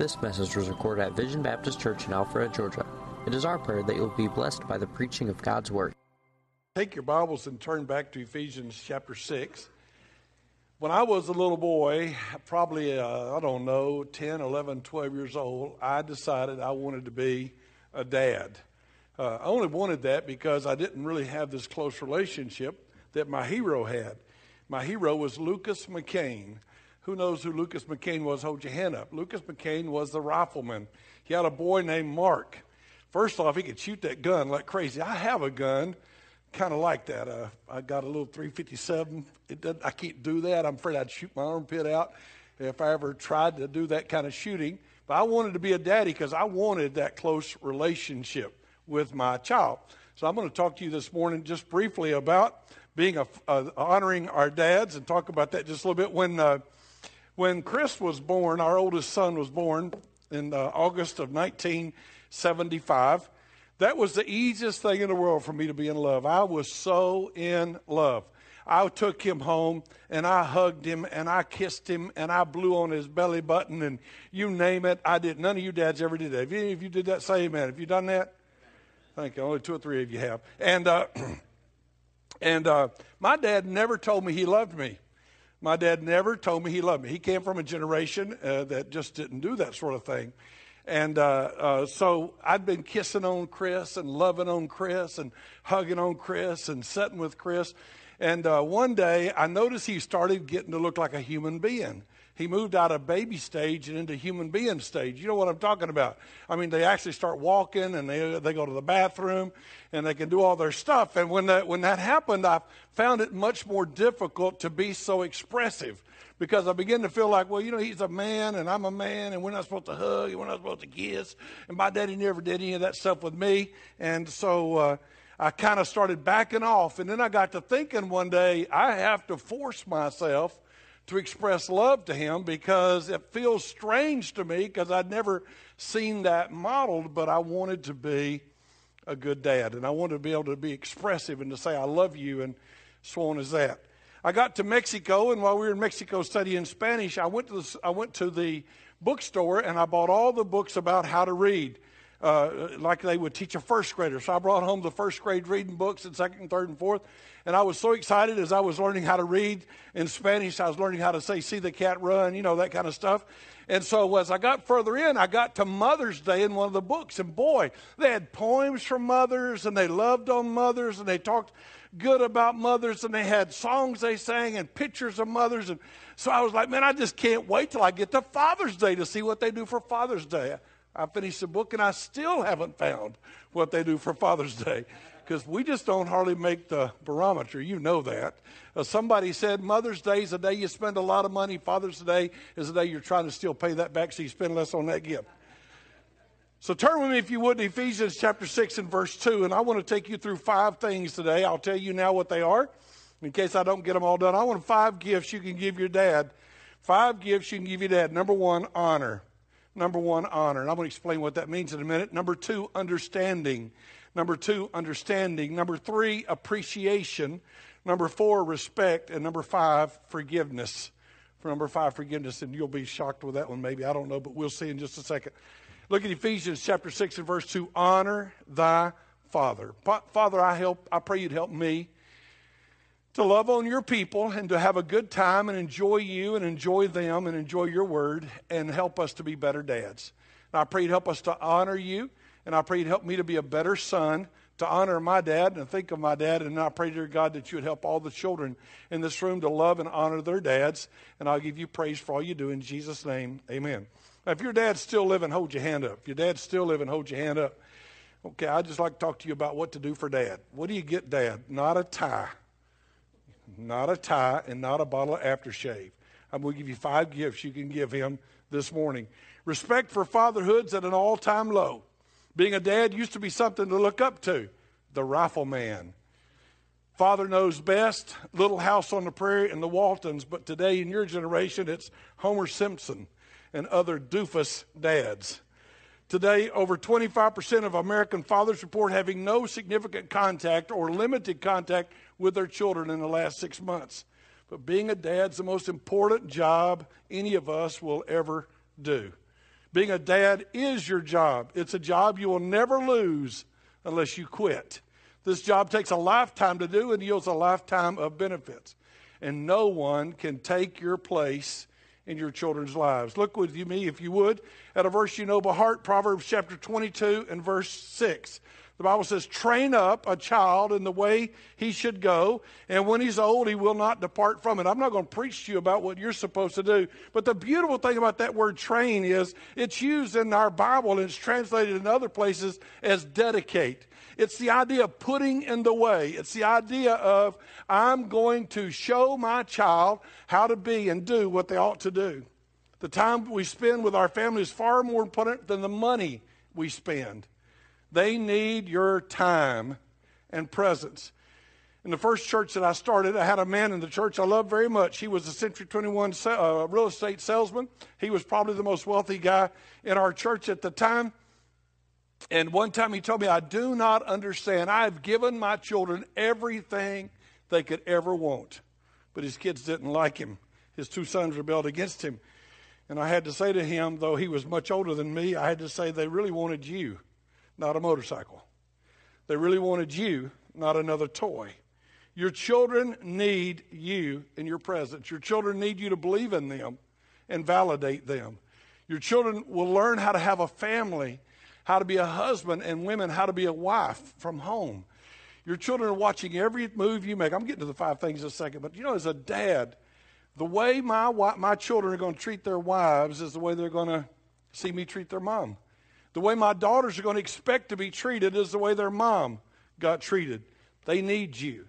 This message was recorded at Vision Baptist Church in Alpharetta, Georgia. It is our prayer that you will be blessed by the preaching of God's Word. Take your Bibles and turn back to Ephesians chapter 6. When I was a little boy, probably, uh, I don't know, 10, 11, 12 years old, I decided I wanted to be a dad. Uh, I only wanted that because I didn't really have this close relationship that my hero had. My hero was Lucas McCain. Who knows who Lucas McCain was? Hold your hand up. Lucas McCain was the rifleman. He had a boy named Mark. First off, he could shoot that gun like crazy. I have a gun, kind of like that. Uh, I got a little 357. It doesn't, I can't do that. I'm afraid I'd shoot my armpit out if I ever tried to do that kind of shooting. But I wanted to be a daddy because I wanted that close relationship with my child. So I'm going to talk to you this morning just briefly about being a, uh, honoring our dads and talk about that just a little bit. When uh, when Chris was born, our oldest son was born in uh, August of 1975. That was the easiest thing in the world for me to be in love. I was so in love. I took him home and I hugged him and I kissed him and I blew on his belly button and you name it. I did. None of you dads ever did that. If any of you did that, say amen. Have you done that? Thank you. Only two or three of you have. And uh, and uh, my dad never told me he loved me. My dad never told me he loved me. He came from a generation uh, that just didn't do that sort of thing. And uh, uh, so I'd been kissing on Chris and loving on Chris and hugging on Chris and sitting with Chris. And uh, one day I noticed he started getting to look like a human being he moved out of baby stage and into human being stage. You know what I'm talking about? I mean, they actually start walking and they, they go to the bathroom and they can do all their stuff. And when that, when that happened, I found it much more difficult to be so expressive because I began to feel like, well, you know, he's a man and I'm a man and we're not supposed to hug and we're not supposed to kiss. And my daddy never did any of that stuff with me. And so, uh, I kind of started backing off. And then I got to thinking one day, I have to force myself to express love to him because it feels strange to me because I'd never seen that modeled, but I wanted to be a good dad and I wanted to be able to be expressive and to say, I love you, and so on as that. I got to Mexico, and while we were in Mexico studying Spanish, I went to the, I went to the bookstore and I bought all the books about how to read. Uh, like they would teach a first grader. So I brought home the first grade reading books in second, third, and fourth. And I was so excited as I was learning how to read in Spanish. I was learning how to say, see the cat run, you know, that kind of stuff. And so as I got further in, I got to Mother's Day in one of the books. And boy, they had poems from mothers and they loved on mothers and they talked good about mothers and they had songs they sang and pictures of mothers. And so I was like, man, I just can't wait till I get to Father's Day to see what they do for Father's Day. I finished the book and I still haven't found what they do for Father's Day because we just don't hardly make the barometer. You know that. Uh, somebody said Mother's Day is a day you spend a lot of money. Father's Day is a day you're trying to still pay that back so you spend less on that gift. So turn with me, if you would, to Ephesians chapter 6 and verse 2. And I want to take you through five things today. I'll tell you now what they are in case I don't get them all done. I want five gifts you can give your dad. Five gifts you can give your dad. Number one, honor. Number one, honor. And I'm going to explain what that means in a minute. Number two, understanding. Number two, understanding. Number three, appreciation. Number four, respect. And number five, forgiveness. For number five, forgiveness. And you'll be shocked with that one, maybe. I don't know, but we'll see in just a second. Look at Ephesians chapter 6 and verse 2. Honor thy father. Father, I help, I pray you'd help me to love on your people and to have a good time and enjoy you and enjoy them and enjoy your word and help us to be better dads. And I pray you'd help us to honor you and I pray you'd help me to be a better son, to honor my dad and think of my dad. And I pray, dear God, that you would help all the children in this room to love and honor their dads. And I'll give you praise for all you do in Jesus' name. Amen. Now, if your dad's still living, hold your hand up. If your dad's still living, hold your hand up. Okay, I'd just like to talk to you about what to do for dad. What do you get dad? Not a tie. Not a tie and not a bottle of aftershave. I'm going to give you five gifts you can give him this morning. Respect for fatherhood's at an all time low. Being a dad used to be something to look up to. The rifleman. Father knows best, Little House on the Prairie, and the Waltons, but today in your generation, it's Homer Simpson and other doofus dads. Today, over 25% of American fathers report having no significant contact or limited contact with their children in the last six months. But being a dad's the most important job any of us will ever do. Being a dad is your job. It's a job you will never lose unless you quit. This job takes a lifetime to do and yields a lifetime of benefits. And no one can take your place in your children's lives. Look with me, if you would, at a verse you know by heart, Proverbs chapter 22 and verse 6. The Bible says, train up a child in the way he should go, and when he's old, he will not depart from it. I'm not going to preach to you about what you're supposed to do, but the beautiful thing about that word train is it's used in our Bible and it's translated in other places as dedicate. It's the idea of putting in the way. It's the idea of I'm going to show my child how to be and do what they ought to do. The time we spend with our family is far more important than the money we spend. They need your time and presence. In the first church that I started, I had a man in the church I loved very much. He was a Century 21 uh, real estate salesman. He was probably the most wealthy guy in our church at the time. And one time he told me, I do not understand. I've given my children everything they could ever want. But his kids didn't like him. His two sons rebelled against him. And I had to say to him, though he was much older than me, I had to say they really wanted you not a motorcycle. They really wanted you, not another toy. Your children need you in your presence. Your children need you to believe in them and validate them. Your children will learn how to have a family, how to be a husband, and women, how to be a wife from home. Your children are watching every move you make. I'm getting to the five things in a second, but you know, as a dad, the way my, my children are going to treat their wives is the way they're going to see me treat their mom. The way my daughters are going to expect to be treated is the way their mom got treated. They need you.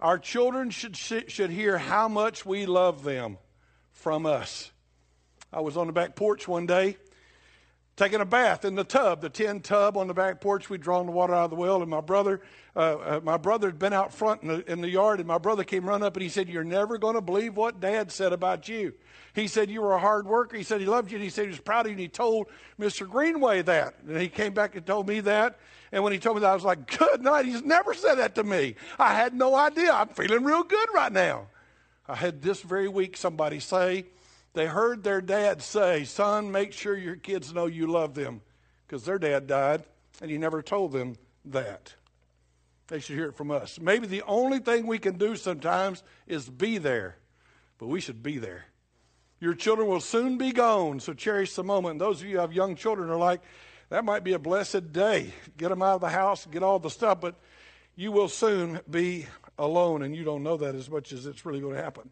Our children should, should hear how much we love them from us. I was on the back porch one day taking a bath in the tub, the tin tub on the back porch. We'd drawn the water out of the well, and my brother, uh, uh, my brother had been out front in the, in the yard, and my brother came run up and he said, "You're never going to believe what Dad said about you." He said you were a hard worker. He said he loved you. And he said he was proud of you. And he told Mr. Greenway that. And he came back and told me that. And when he told me that, I was like, good night. He's never said that to me. I had no idea. I'm feeling real good right now. I had this very week somebody say, they heard their dad say, son, make sure your kids know you love them. Because their dad died and he never told them that. They should hear it from us. Maybe the only thing we can do sometimes is be there, but we should be there. Your children will soon be gone, so cherish the moment. Those of you who have young children are like, that might be a blessed day. Get them out of the house, get all the stuff, but you will soon be alone, and you don't know that as much as it's really going to happen.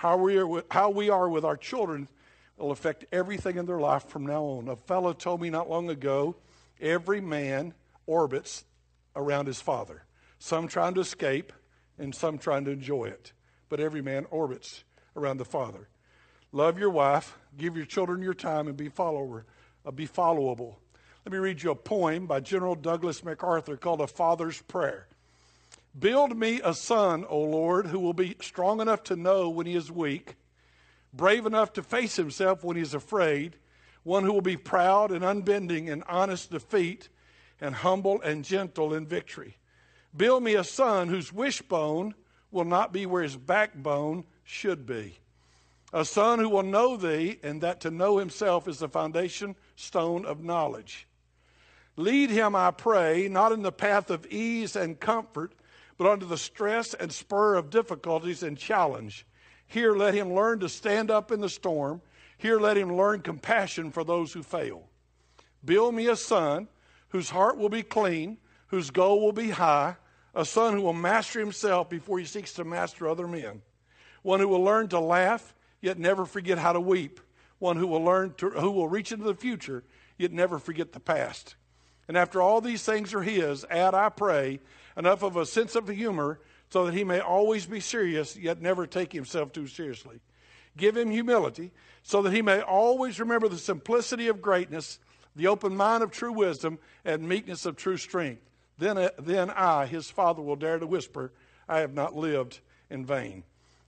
How we are with, how we are with our children will affect everything in their life from now on. A fellow told me not long ago every man orbits around his father, some trying to escape and some trying to enjoy it, but every man orbits around the father. Love your wife, give your children your time, and be follower, uh, be followable. Let me read you a poem by General Douglas MacArthur called A Father's Prayer. Build me a son, O Lord, who will be strong enough to know when he is weak, brave enough to face himself when he is afraid, one who will be proud and unbending in honest defeat, and humble and gentle in victory. Build me a son whose wishbone will not be where his backbone should be a son who will know thee, and that to know himself is the foundation stone of knowledge. Lead him, I pray, not in the path of ease and comfort, but under the stress and spur of difficulties and challenge. Here, let him learn to stand up in the storm. Here, let him learn compassion for those who fail. Build me a son whose heart will be clean, whose goal will be high, a son who will master himself before he seeks to master other men, one who will learn to laugh yet never forget how to weep. One who will learn to, who will reach into the future, yet never forget the past. And after all these things are his, add, I pray, enough of a sense of humor so that he may always be serious, yet never take himself too seriously. Give him humility so that he may always remember the simplicity of greatness, the open mind of true wisdom, and meekness of true strength. Then, uh, then I, his father, will dare to whisper, I have not lived in vain.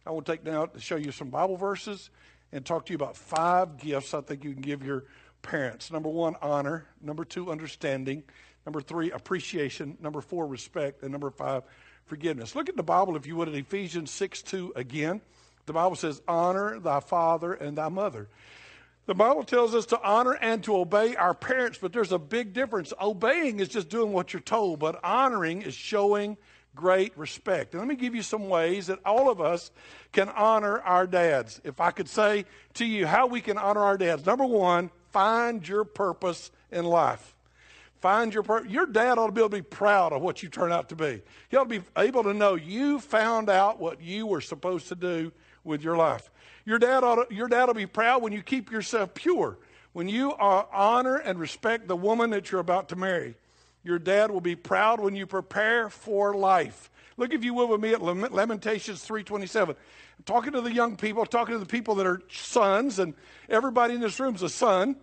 I will take now to show you some Bible verses and talk to you about five gifts I think you can give your parents. Number one, honor. Number two, understanding. Number three, appreciation. Number four, respect. And number five, forgiveness. Look at the Bible, if you would, at Ephesians 6 2 again. The Bible says, Honor thy father and thy mother. The Bible tells us to honor and to obey our parents, but there's a big difference. Obeying is just doing what you're told, but honoring is showing great respect. And let me give you some ways that all of us can honor our dads. If I could say to you how we can honor our dads. Number one, find your purpose in life. Find your purpose. Your dad ought to be able to be proud of what you turn out to be. He ought to be able to know you found out what you were supposed to do with your life. Your dad, ought to, your dad will be proud when you keep yourself pure, when you uh, honor and respect the woman that you're about to marry. Your dad will be proud when you prepare for life. Look, if you will, with me at Lamentations 3.27. Talking to the young people, talking to the people that are sons, and everybody in this room is a son.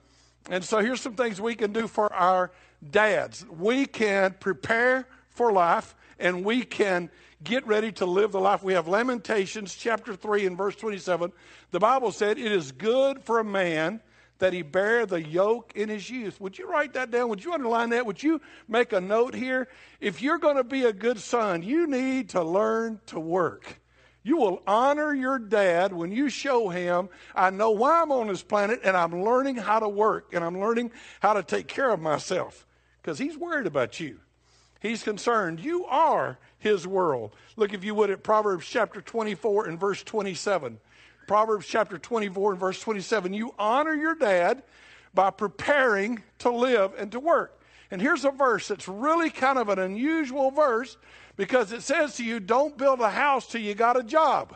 And so here's some things we can do for our dads. We can prepare for life, and we can get ready to live the life. We have Lamentations chapter 3 and verse 27. The Bible said, It is good for a man that he bear the yoke in his youth. Would you write that down? Would you underline that? Would you make a note here? If you're going to be a good son, you need to learn to work. You will honor your dad when you show him, I know why I'm on this planet and I'm learning how to work and I'm learning how to take care of myself because he's worried about you. He's concerned. You are his world. Look, if you would, at Proverbs chapter 24 and verse 27. Proverbs chapter 24 and verse 27. You honor your dad by preparing to live and to work. And here's a verse that's really kind of an unusual verse because it says to you, don't build a house till you got a job.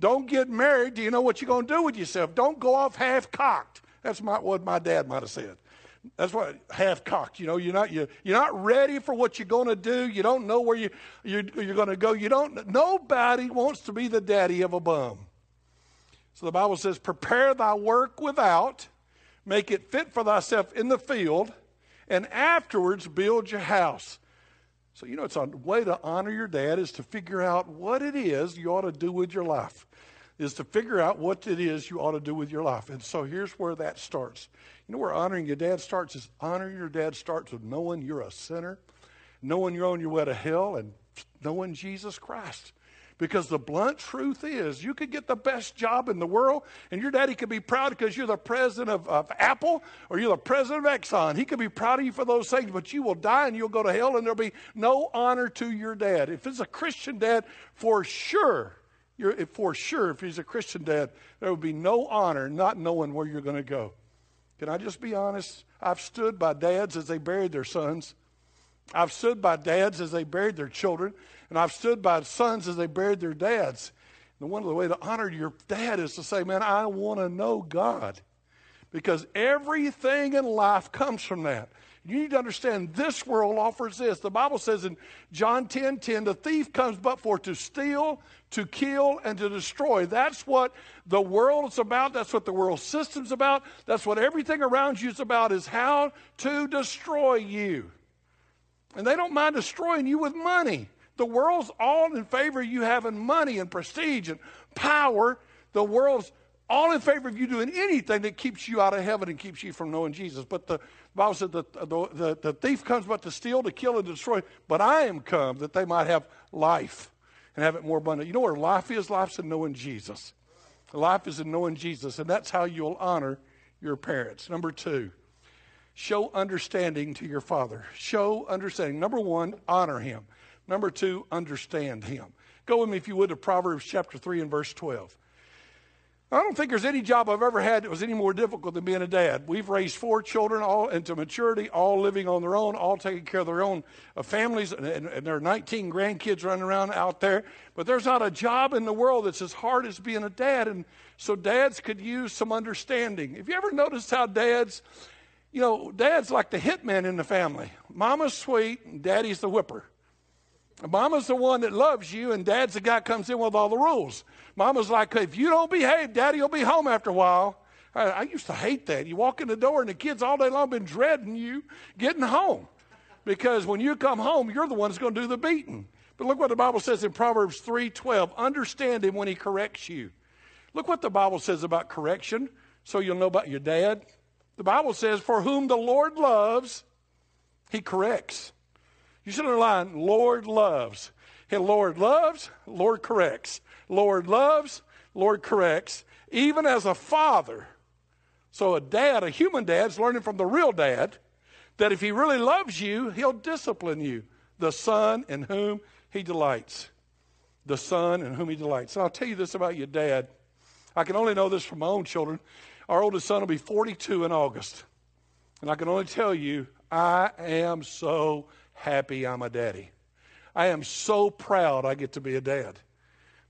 Don't get married Do you know what you're going to do with yourself. Don't go off half cocked. That's my, what my dad might have said. That's what half cocked. You know, you're not you, you're not ready for what you're going to do. You don't know where you you're, you're going to go. You don't. Nobody wants to be the daddy of a bum. So the Bible says, "Prepare thy work without, make it fit for thyself in the field, and afterwards build your house." So you know, it's a way to honor your dad is to figure out what it is you ought to do with your life is to figure out what it is you ought to do with your life. And so here's where that starts. Know where honoring your dad starts is honoring your dad starts with knowing you're a sinner, knowing you're on your way to hell, and knowing Jesus Christ. Because the blunt truth is, you could get the best job in the world, and your daddy could be proud because you're the president of, of, Apple or you're the president of Exxon. He could be proud of you for those things, but you will die and you'll go to hell, and there'll be no honor to your dad. If it's a Christian dad, for sure, for sure, if he's a Christian dad, there will be no honor not knowing where you're going to go. Can I just be honest? I've stood by dads as they buried their sons. I've stood by dads as they buried their children. And I've stood by sons as they buried their dads. And one of the way to honor your dad is to say, man, I want to know God. Because everything in life comes from that. You need to understand this world offers this. The Bible says in John 10 10, the thief comes but for to steal, to kill, and to destroy. That's what the world is about. That's what the world system's about. That's what everything around you is about, is how to destroy you. And they don't mind destroying you with money. The world's all in favor of you having money and prestige and power. The world's all in favor of you doing anything that keeps you out of heaven and keeps you from knowing Jesus. But the Bible said that the, the, the thief comes but to steal, to kill, and to destroy. But I am come that they might have life and have it more abundant. You know where life is? Life's in knowing Jesus. Life is in knowing Jesus, and that's how you'll honor your parents. Number two, show understanding to your father. Show understanding. Number one, honor him. Number two, understand him. Go with me, if you would, to Proverbs chapter 3 and verse 12. I don't think there's any job I've ever had that was any more difficult than being a dad. We've raised four children, all into maturity, all living on their own, all taking care of their own uh, families, and, and, and there are 19 grandkids running around out there. But there's not a job in the world that's as hard as being a dad. And so dads could use some understanding. Have you ever noticed how dads, you know, dad's like the hitman in the family? Mama's sweet, and daddy's the whipper. Mama's the one that loves you, and dad's the guy comes in with all the rules. Mama's like, if you don't behave, daddy will be home after a while. I, I used to hate that. You walk in the door, and the kids all day long been dreading you getting home. Because when you come home, you're the one that's going to do the beating. But look what the Bible says in Proverbs 3:12. Understand him when he corrects you. Look what the Bible says about correction, so you'll know about your dad. The Bible says, For whom the Lord loves, he corrects. You should underline, Lord loves. Hey, Lord loves, Lord corrects. Lord loves, Lord corrects. Even as a father So a dad, a human dad, is learning from the real dad that if he really loves you, he'll discipline you. The son in whom he delights. The son in whom he delights. And I'll tell you this about your dad. I can only know this from my own children. Our oldest son will be 42 in August. And I can only tell you, I am so happy I'm a daddy. I am so proud I get to be a dad.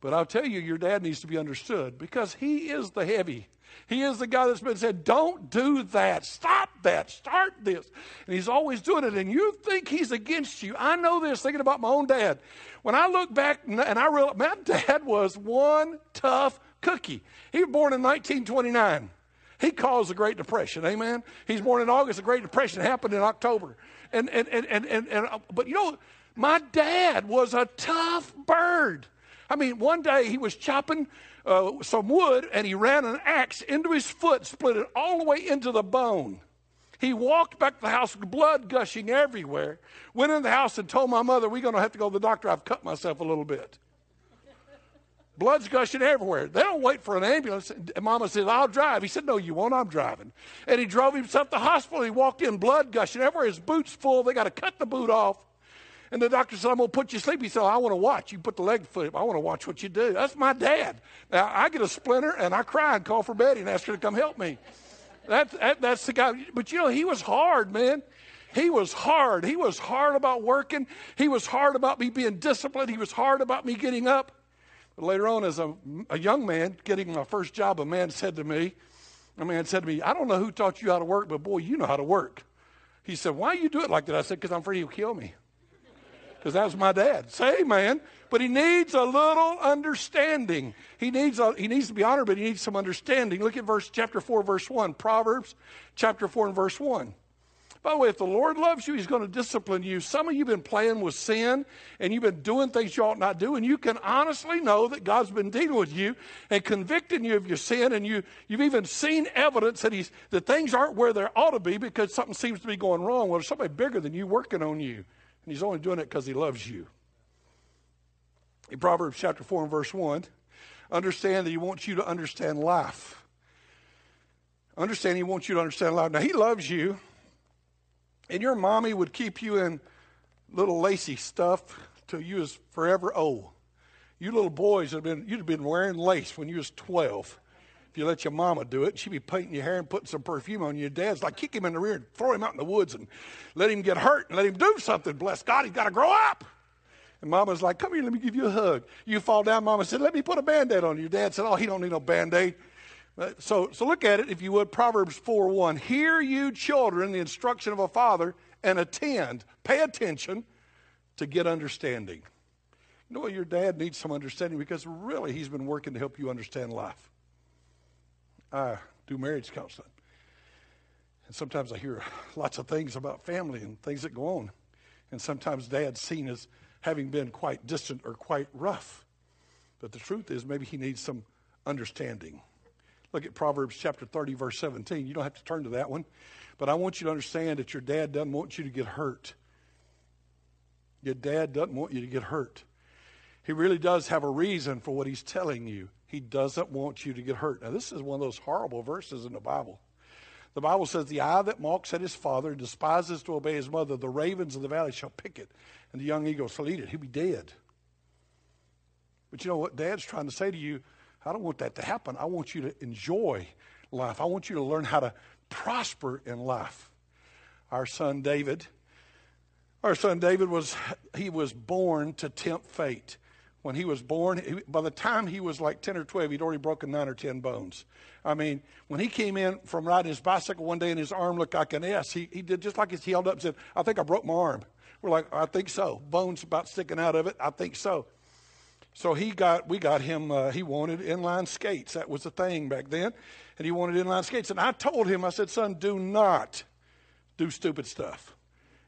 But I'll tell you, your dad needs to be understood because he is the heavy. He is the guy that's been said, don't do that. Stop that. Start this. And he's always doing it. And you think he's against you. I know this thinking about my own dad. When I look back and I realize my dad was one tough cookie. He was born in 1929. He caused the Great Depression. Amen. He's born in August. The Great Depression happened in October. And, and, and, and, and, and but you know, my dad was a tough bird. I mean, one day he was chopping uh, some wood and he ran an axe into his foot, split it all the way into the bone. He walked back to the house with blood gushing everywhere, went in the house and told my mother, We're going to have to go to the doctor. I've cut myself a little bit. Blood's gushing everywhere. They don't wait for an ambulance. And Mama said, I'll drive. He said, No, you won't. I'm driving. And he drove himself to the hospital. He walked in, blood gushing everywhere. His boot's full. They got to cut the boot off. And the doctor said, I'm going to put you to sleep. He said, I want to watch. You put the leg foot. I want to watch what you do. That's my dad. Now, I get a splinter and I cry and call for Betty and ask her to come help me. That, that, that's the guy. But you know, he was hard, man. He was hard. He was hard about working. He was hard about me being disciplined. He was hard about me getting up. But later on, as a, a young man getting my first job, a man said to me, a man said to me, I don't know who taught you how to work, but boy, you know how to work. He said, Why you do it like that? I said, Because I'm afraid he'll kill me because that was my dad. Say man. But he needs a little understanding. He needs, a, he needs to be honored, but he needs some understanding. Look at verse chapter 4, verse 1. Proverbs chapter 4 and verse 1. By the way, if the Lord loves you, He's going to discipline you. Some of you have been playing with sin and you've been doing things you ought not do, and you can honestly know that God's been dealing with you and convicting you of your sin, and you, you've even seen evidence that, he's, that things aren't where they ought to be because something seems to be going wrong. Well, there's somebody bigger than you working on you. And he's only doing it because he loves you. In Proverbs chapter 4 and verse 1, understand that he wants you to understand life. Understand he wants you to understand life. Now, he loves you, and your mommy would keep you in little lacy stuff till you was forever old. You little boys have been, you'd have been wearing lace when you was 12 if you let your mama do it, she'd be painting your hair and putting some perfume on your dad's like kick him in the rear and throw him out in the woods and let him get hurt and let him do something. Bless God, he's got to grow up. And mama's like, come here, let me give you a hug. You fall down, mama said, let me put a band-aid on you. Your Dad said, oh, he don't need no band-aid. Uh, so, so look at it, if you would, Proverbs 4 1. Hear you children the instruction of a father and attend, pay attention to get understanding. You know what? Your dad needs some understanding because really he's been working to help you understand life. I do marriage counseling. And sometimes I hear lots of things about family and things that go on. And sometimes dad's seen as having been quite distant or quite rough. But the truth is, maybe he needs some understanding. Look at Proverbs chapter 30, verse 17. You don't have to turn to that one. But I want you to understand that your dad doesn't want you to get hurt. Your dad doesn't want you to get hurt. He really does have a reason for what he's telling you. He doesn't want you to get hurt. Now, this is one of those horrible verses in the Bible. The Bible says, The eye that mocks at his father and despises to obey his mother, the ravens of the valley shall pick it, and the young eagle shall eat it. He'll be dead. But you know what Dad's trying to say to you? I don't want that to happen. I want you to enjoy life. I want you to learn how to prosper in life. Our son David, our son David was he was born to tempt fate when he was born, by the time he was like 10 or 12, he'd already broken nine or 10 bones. I mean, when he came in from riding his bicycle one day and his arm looked like an S, he, he did just like he held up and said, I think I broke my arm. We're like, I think so. Bones about sticking out of it. I think so. So he got, we got him, uh, he wanted inline skates. That was the thing back then. And he wanted inline skates. And I told him, I said, son, do not do stupid stuff.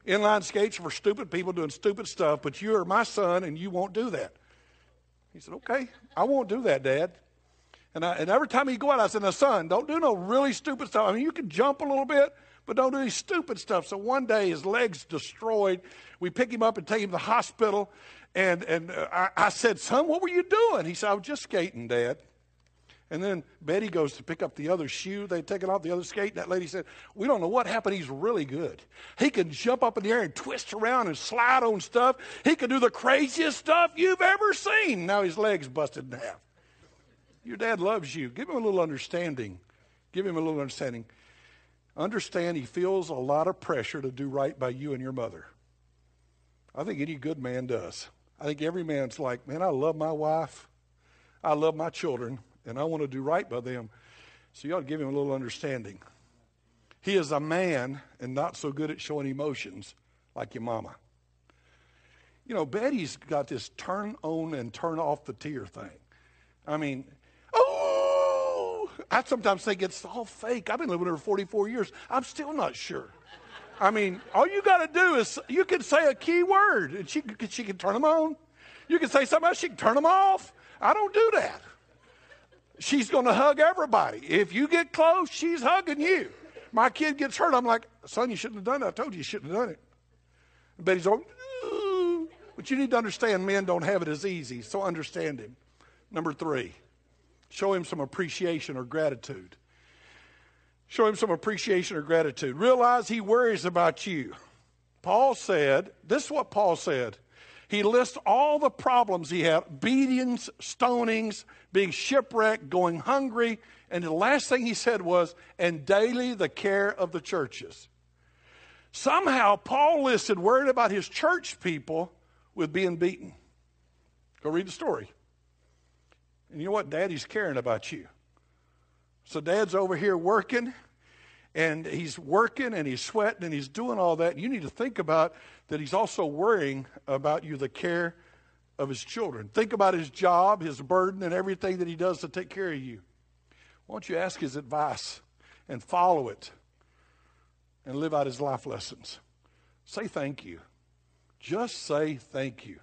Inline skates for stupid people doing stupid stuff, but you are my son and you won't do that. He said, Okay, I won't do that, Dad. And, I, and every time he'd go out, I said, Now, son, don't do no really stupid stuff. I mean, you can jump a little bit, but don't do any stupid stuff. So one day, his leg's destroyed. We pick him up and take him to the hospital. And, and uh, I, I said, Son, what were you doing? He said, I was just skating, Dad. And then Betty goes to pick up the other shoe. They'd taken off the other skate. And that lady said, We don't know what happened. He's really good. He can jump up in the air and twist around and slide on stuff. He can do the craziest stuff you've ever seen. Now his leg's busted in half. Your dad loves you. Give him a little understanding. Give him a little understanding. Understand he feels a lot of pressure to do right by you and your mother. I think any good man does. I think every man's like, man, I love my wife. I love my children and I want to do right by them. So you ought to give him a little understanding. He is a man and not so good at showing emotions like your mama. You know, Betty's got this turn on and turn off the tear thing. I mean, oh, I sometimes think it's all fake. I've been living here 44 years. I'm still not sure. I mean, all you got to do is you can say a key word and she, she can turn them on. You can say something else, she can turn them off. I don't do that. She's going to hug everybody. If you get close, she's hugging you. My kid gets hurt. I'm like, son, you shouldn't have done it. I told you you shouldn't have done it. Betty's going, Ooh. but you need to understand men don't have it as easy. So understand him. Number three, show him some appreciation or gratitude. Show him some appreciation or gratitude. Realize he worries about you. Paul said, this is what Paul said he lists all the problems he had beatings, stonings, being shipwrecked, going hungry. And the last thing he said was, and daily the care of the churches. Somehow, Paul listed worried about his church people with being beaten. Go read the story. And you know what? Daddy's caring about you. So, dad's over here working and he's working and he's sweating and he's doing all that. You need to think about that he's also worrying about you, the care of his children. Think about his job, his burden, and everything that he does to take care of you. Why don't you ask his advice and follow it and live out his life lessons? Say thank you. Just say thank you.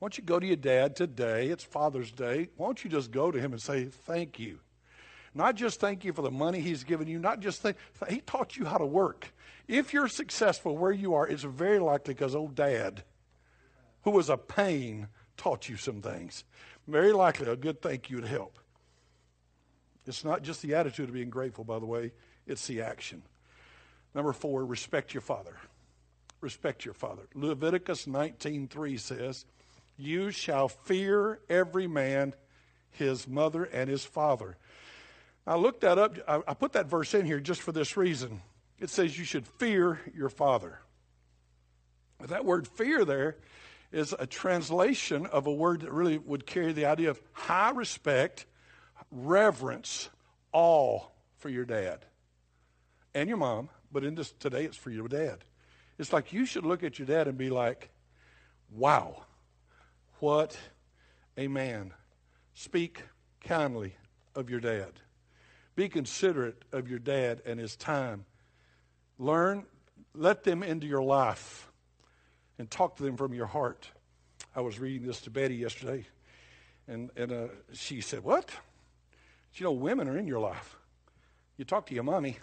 Why don't you go to your dad today? It's Father's Day. Why don't you just go to him and say thank you? Not just thank you for the money he's given you, not just thank, he taught you how to work. If you're successful where you are, it's very likely because old dad, who was a pain, taught you some things. Very likely a good thank you to help. It's not just the attitude of being grateful, by the way, it's the action. Number four, respect your father. Respect your father. Leviticus 19:3 says, You shall fear every man his mother and his father. I looked that up. I put that verse in here just for this reason. It says you should fear your father. That word fear there is a translation of a word that really would carry the idea of high respect, reverence, awe for your dad and your mom. But in this today, it's for your dad. It's like you should look at your dad and be like, wow, what a man. Speak kindly of your dad. Be considerate of your dad and his time. Learn, let them into your life and talk to them from your heart. I was reading this to Betty yesterday, and, and uh, she said, What? You know, women are in your life. You talk to your mommy.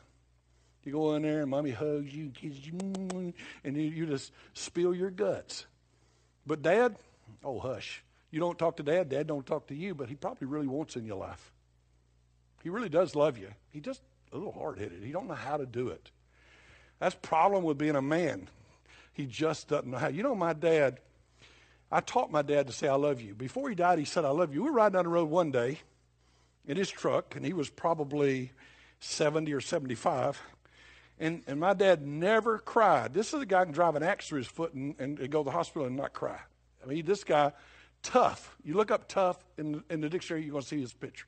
You go in there and mommy hugs you, kisses you, and you, you just spill your guts. But dad, oh, hush. You don't talk to dad, dad don't talk to you, but he probably really wants in your life. He really does love you. He just a little hard-headed. He don't know how to do it. That's problem with being a man. He just doesn't know how. You know, my dad, I taught my dad to say I love you. Before he died, he said I love you. We were riding down the road one day in his truck, and he was probably 70 or 75. And, and my dad never cried. This is a guy who can drive an axe through his foot and, and, and go to the hospital and not cry. I mean, this guy, tough. You look up tough in, in the dictionary, you're going to see his picture.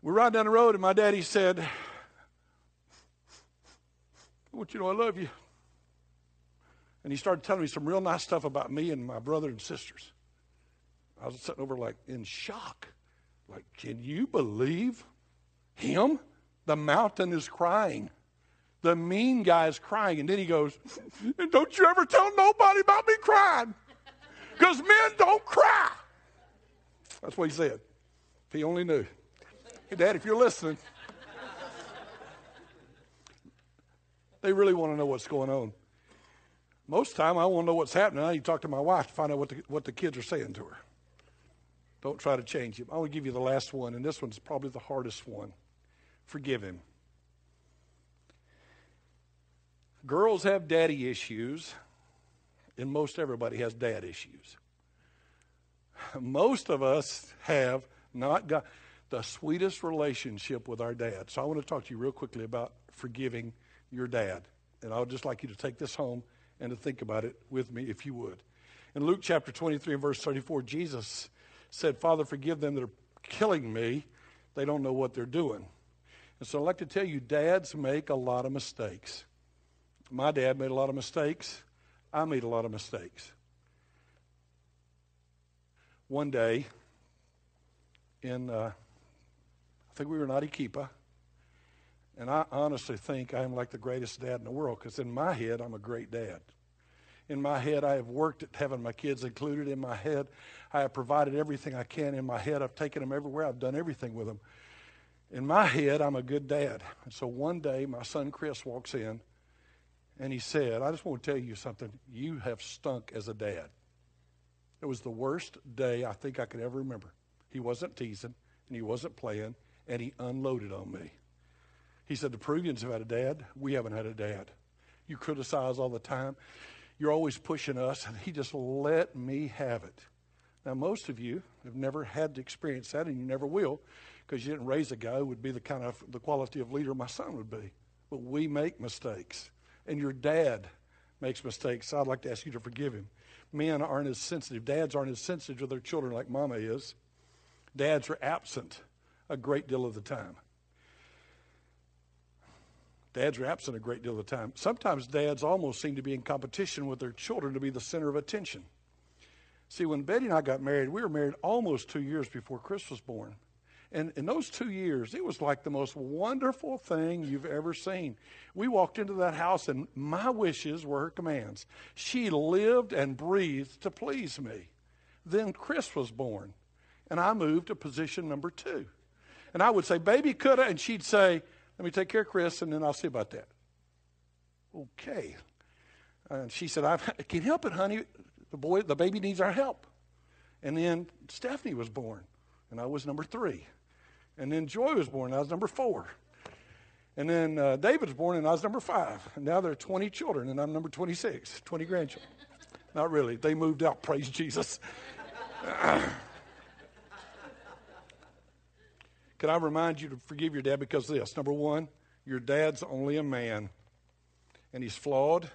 We're riding down the road, and my daddy said, I want you to know I love you. And he started telling me some real nice stuff about me and my brother and sisters. I was sitting over like in shock. Like, can you believe him? The mountain is crying. The mean guy is crying. And then he goes, don't you ever tell nobody about me crying. Because men don't cry. That's what he said. If he only knew. Hey, Dad, if you're listening, they really want to know what's going on. Most time, I want to know what's happening. I need to talk to my wife to find out what the, what the kids are saying to her. Don't try to change him. I will give you the last one, and this one's probably the hardest one. Forgive him. Girls have daddy issues, and most everybody has dad issues. Most of us have not got the sweetest relationship with our dad. So I want to talk to you real quickly about forgiving your dad. And I would just like you to take this home and to think about it with me if you would. In Luke chapter 23 and verse 34, Jesus said, Father, forgive them that are killing me. They don't know what they're doing. And so I'd like to tell you, dads make a lot of mistakes. My dad made a lot of mistakes. I made a lot of mistakes. One day, in, uh, think we were in Arequipa, and I honestly think I am like the greatest dad in the world because in my head, I'm a great dad. In my head, I have worked at having my kids included. In my head, I have provided everything I can. In my head, I've taken them everywhere. I've done everything with them. In my head, I'm a good dad. And so one day, my son Chris walks in and he said, I just want to tell you something. You have stunk as a dad. It was the worst day I think I could ever remember. He wasn't teasing and he wasn't playing, and he unloaded on me. He said, The Peruvians have had a dad. We haven't had a dad. You criticize all the time. You're always pushing us. And he just let me have it. Now, most of you have never had to experience that, and you never will, because you didn't raise a guy who would be the kind of the quality of leader my son would be. But we make mistakes, and your dad makes mistakes. So I'd like to ask you to forgive him. Men aren't as sensitive. Dads aren't as sensitive to their children like mama is. Dads are absent a great deal of the time. Dads are absent a great deal of the time. Sometimes dads almost seem to be in competition with their children to be the center of attention. See, when Betty and I got married, we were married almost two years before Chris was born. And in those two years, it was like the most wonderful thing you've ever seen. We walked into that house, and my wishes were her commands. She lived and breathed to please me. Then Chris was born, and I moved to position number two. And I would say, Baby, coulda, and she'd say, let me take care of Chris, and then I'll see about that. Okay. And she said, I can't help it, honey. The boy, the baby needs our help. And then Stephanie was born, and I was number three. And then Joy was born, and I was number four. And then uh, David was born, and I was number five. And now there are 20 children, and I'm number 26, 20 grandchildren. Not really. They moved out, praise Jesus. Can I remind you to forgive your dad because this? Number one, your dad's only a man, and he's flawed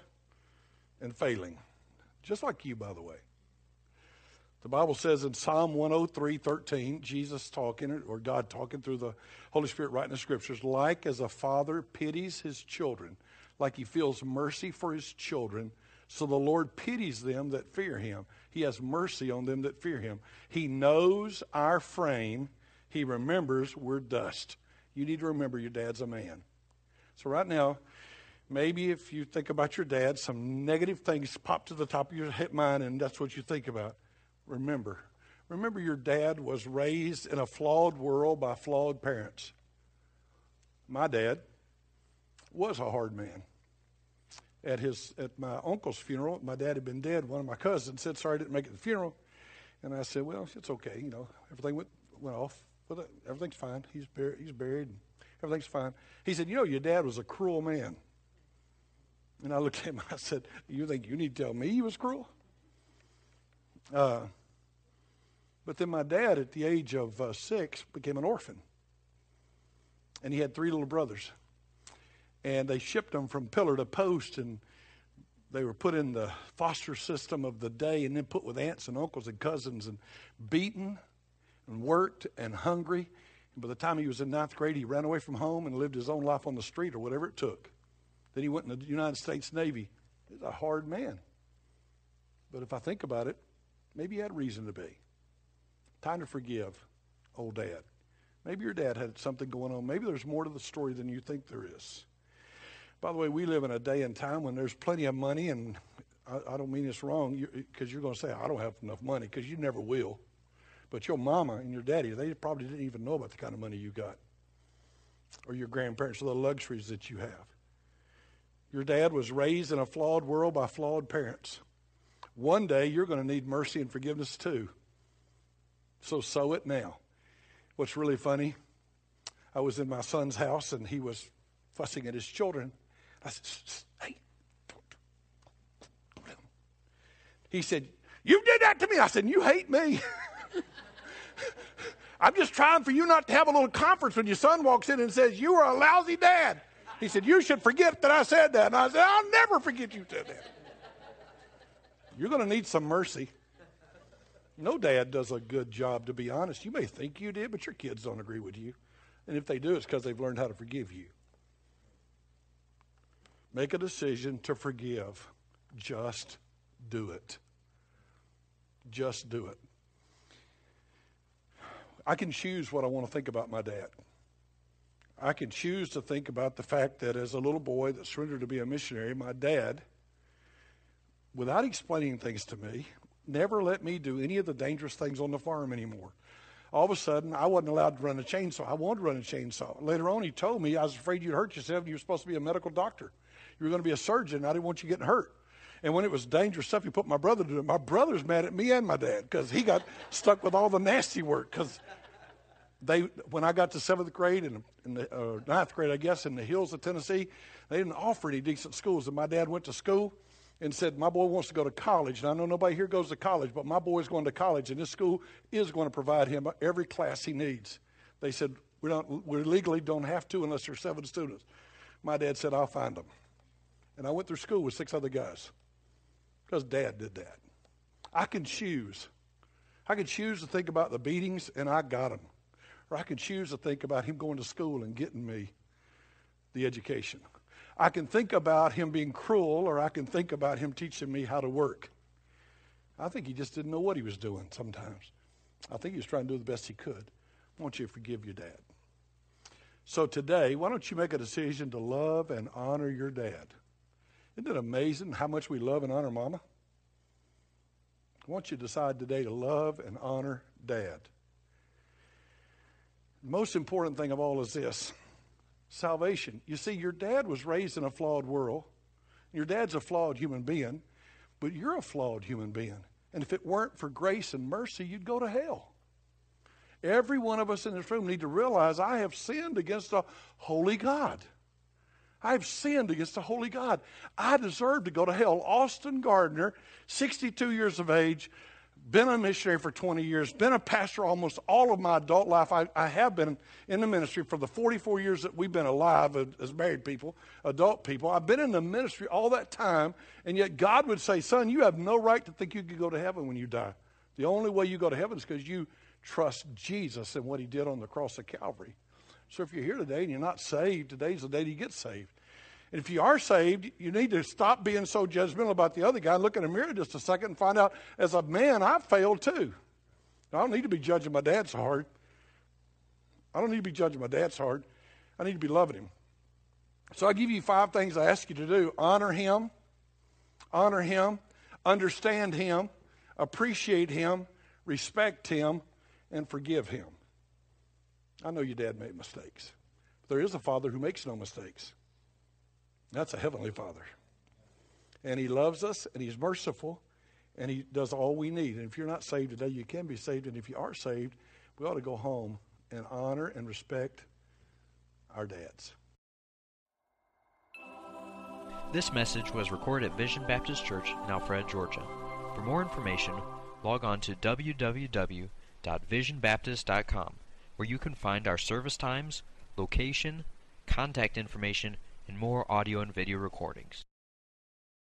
and failing, just like you, by the way. The Bible says in Psalm 103 13, Jesus talking, or God talking through the Holy Spirit writing the scriptures, like as a father pities his children, like he feels mercy for his children, so the Lord pities them that fear him. He has mercy on them that fear him. He knows our frame he remembers we're dust. You need to remember your dad's a man. So, right now, maybe if you think about your dad, some negative things pop to the top of your mind, and that's what you think about. Remember. Remember, your dad was raised in a flawed world by flawed parents. My dad was a hard man. At his at my uncle's funeral, my dad had been dead. One of my cousins said, "Sorry, I didn't make it to the funeral," and I said, "Well, it's okay. You know, everything went went off well, everything's fine. He's buried. He's buried. Everything's fine. He said, you know, your dad was a cruel man. And I looked at him. I said, you think you need to tell me he was cruel? Uh, but then my dad, at the age of uh, six, became an orphan. And he had three little brothers. And they shipped them from pillar to post, and they were put in the foster system of the day and then put with aunts and uncles and cousins and beaten and worked and hungry. And by the time he was in ninth grade, he ran away from home and lived his own life on the street or whatever it took. Then he went in the United States Navy. He's a hard man. But if I think about it, maybe he had reason to be. Time to forgive old dad. Maybe your dad had something going on. Maybe there's more to the story than you think there is. By the way, we live in a day and time when there's plenty of money, and I, I don't mean this wrong because you're going to say, I don't have enough money, because you never will. But your mama and your daddy, they probably didn't even know about the kind of money you got. Or your grandparents, or the luxuries that you have. Your dad was raised in a flawed world by flawed parents. One day you're going to need mercy and forgiveness too. So sow it now. What's really funny, I was in my son's house and he was fussing at his children. I said, hey. He said, You did that to me. I said, You hate me. I'm just trying for you not to have a little conference when your son walks in and says, You are a lousy dad. He said, You should forget that I said that. And I said, I'll never forget you said that. You're going to need some mercy. No dad does a good job, to be honest. You may think you did, but your kids don't agree with you. And if they do, it's because they've learned how to forgive you. Make a decision to forgive. Just do it. Just do it. I can choose what I want to think about my dad. I can choose to think about the fact that as a little boy that surrendered to be a missionary, my dad, without explaining things to me, never let me do any of the dangerous things on the farm anymore. All of a sudden, I wasn't allowed to run a chainsaw. I wanted to run a chainsaw. Later on, he told me I was afraid you'd hurt yourself you were supposed to be a medical doctor. You were going to be a surgeon. I didn't want you getting hurt. And when it was dangerous stuff, he put my brother to do it. My brother's mad at me and my dad because he got stuck with all the nasty work. Because they, when I got to seventh grade and the uh, ninth grade, I guess, in the hills of Tennessee, they didn't offer any decent schools. And my dad went to school and said, My boy wants to go to college. And I know nobody here goes to college, but my boy's going to college, and this school is going to provide him every class he needs. They said, We, don't, we legally don't have to unless there's seven students. My dad said, I'll find them. And I went through school with six other guys because dad did that. I can choose. I can choose to think about the beatings, and I got them. Or I can choose to think about him going to school and getting me the education. I can think about him being cruel, or I can think about him teaching me how to work. I think he just didn't know what he was doing sometimes. I think he was trying to do the best he could. I want you to forgive your dad. So today, why don't you make a decision to love and honor your dad? Isn't it amazing how much we love and honor mama? I want you to decide today to love and honor dad. The most important thing of all is this salvation. You see, your dad was raised in a flawed world. Your dad's a flawed human being, but you're a flawed human being. And if it weren't for grace and mercy, you'd go to hell. Every one of us in this room need to realize I have sinned against a holy God. I've sinned against the holy God. I deserve to go to hell. Austin Gardner, 62 years of age, been a missionary for 20 years, been a pastor almost all of my adult life. I, I, have been in the ministry for the 44 years that we've been alive as married people, adult people. I've been in the ministry all that time, and yet God would say, Son, you have no right to think you could go to heaven when you die. The only way you go to heaven is because you trust Jesus and what he did on the cross of Calvary. So if you're here today and you're not saved, today's the day you get saved. And if you are saved, you need to stop being so judgmental about the other guy and look in the mirror just a second and find out, as a man, I've failed too. I don't need to be judging my dad so hard. I don't need to be judging my dad so hard. I need to be loving him. So I give you five things I ask you to do honor him, honor him, understand him, appreciate him, respect him, and forgive him. I know your dad made mistakes. But there is a father who makes no mistakes. That's a heavenly Father. And He loves us and He's merciful and He does all we need. And if you're not saved today, you can be saved. And if you are saved, we ought to go home and honor and respect our dads. This message was recorded at Vision Baptist Church in Alpharetta, Georgia. For more information, log on to www.visionbaptist.com, where you can find our service times, location, contact information, and more audio and video recordings.